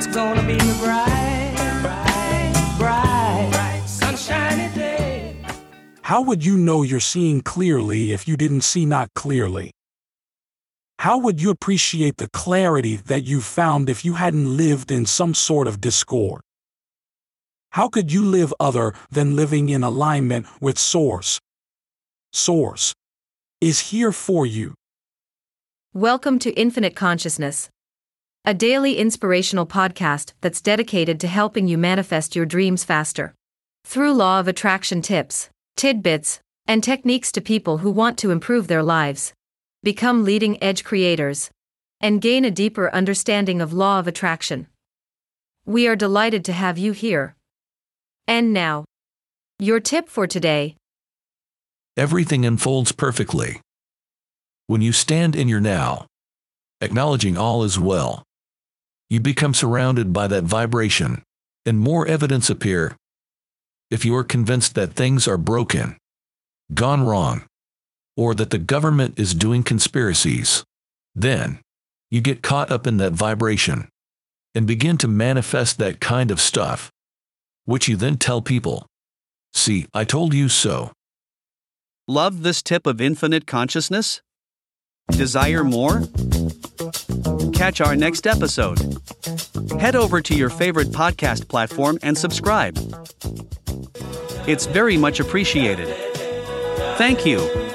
it's gonna be a bright, bright, bright, sunshiny day. How would you know you're seeing clearly if you didn't see not clearly? How would you appreciate the clarity that you found if you hadn't lived in some sort of discord? How could you live other than living in alignment with Source? Source is here for you. Welcome to Infinite Consciousness a daily inspirational podcast that's dedicated to helping you manifest your dreams faster. Through law of attraction tips, tidbits, and techniques to people who want to improve their lives, become leading edge creators, and gain a deeper understanding of law of attraction. We are delighted to have you here. And now, your tip for today everything unfolds perfectly. When you stand in your now, acknowledging all is well, you become surrounded by that vibration, and more evidence appear. If you are convinced that things are broken, gone wrong, or that the government is doing conspiracies, then you get caught up in that vibration and begin to manifest that kind of stuff, which you then tell people. See, I told you so. Love this tip of infinite consciousness? Desire more? Catch our next episode. Head over to your favorite podcast platform and subscribe. It's very much appreciated. Thank you.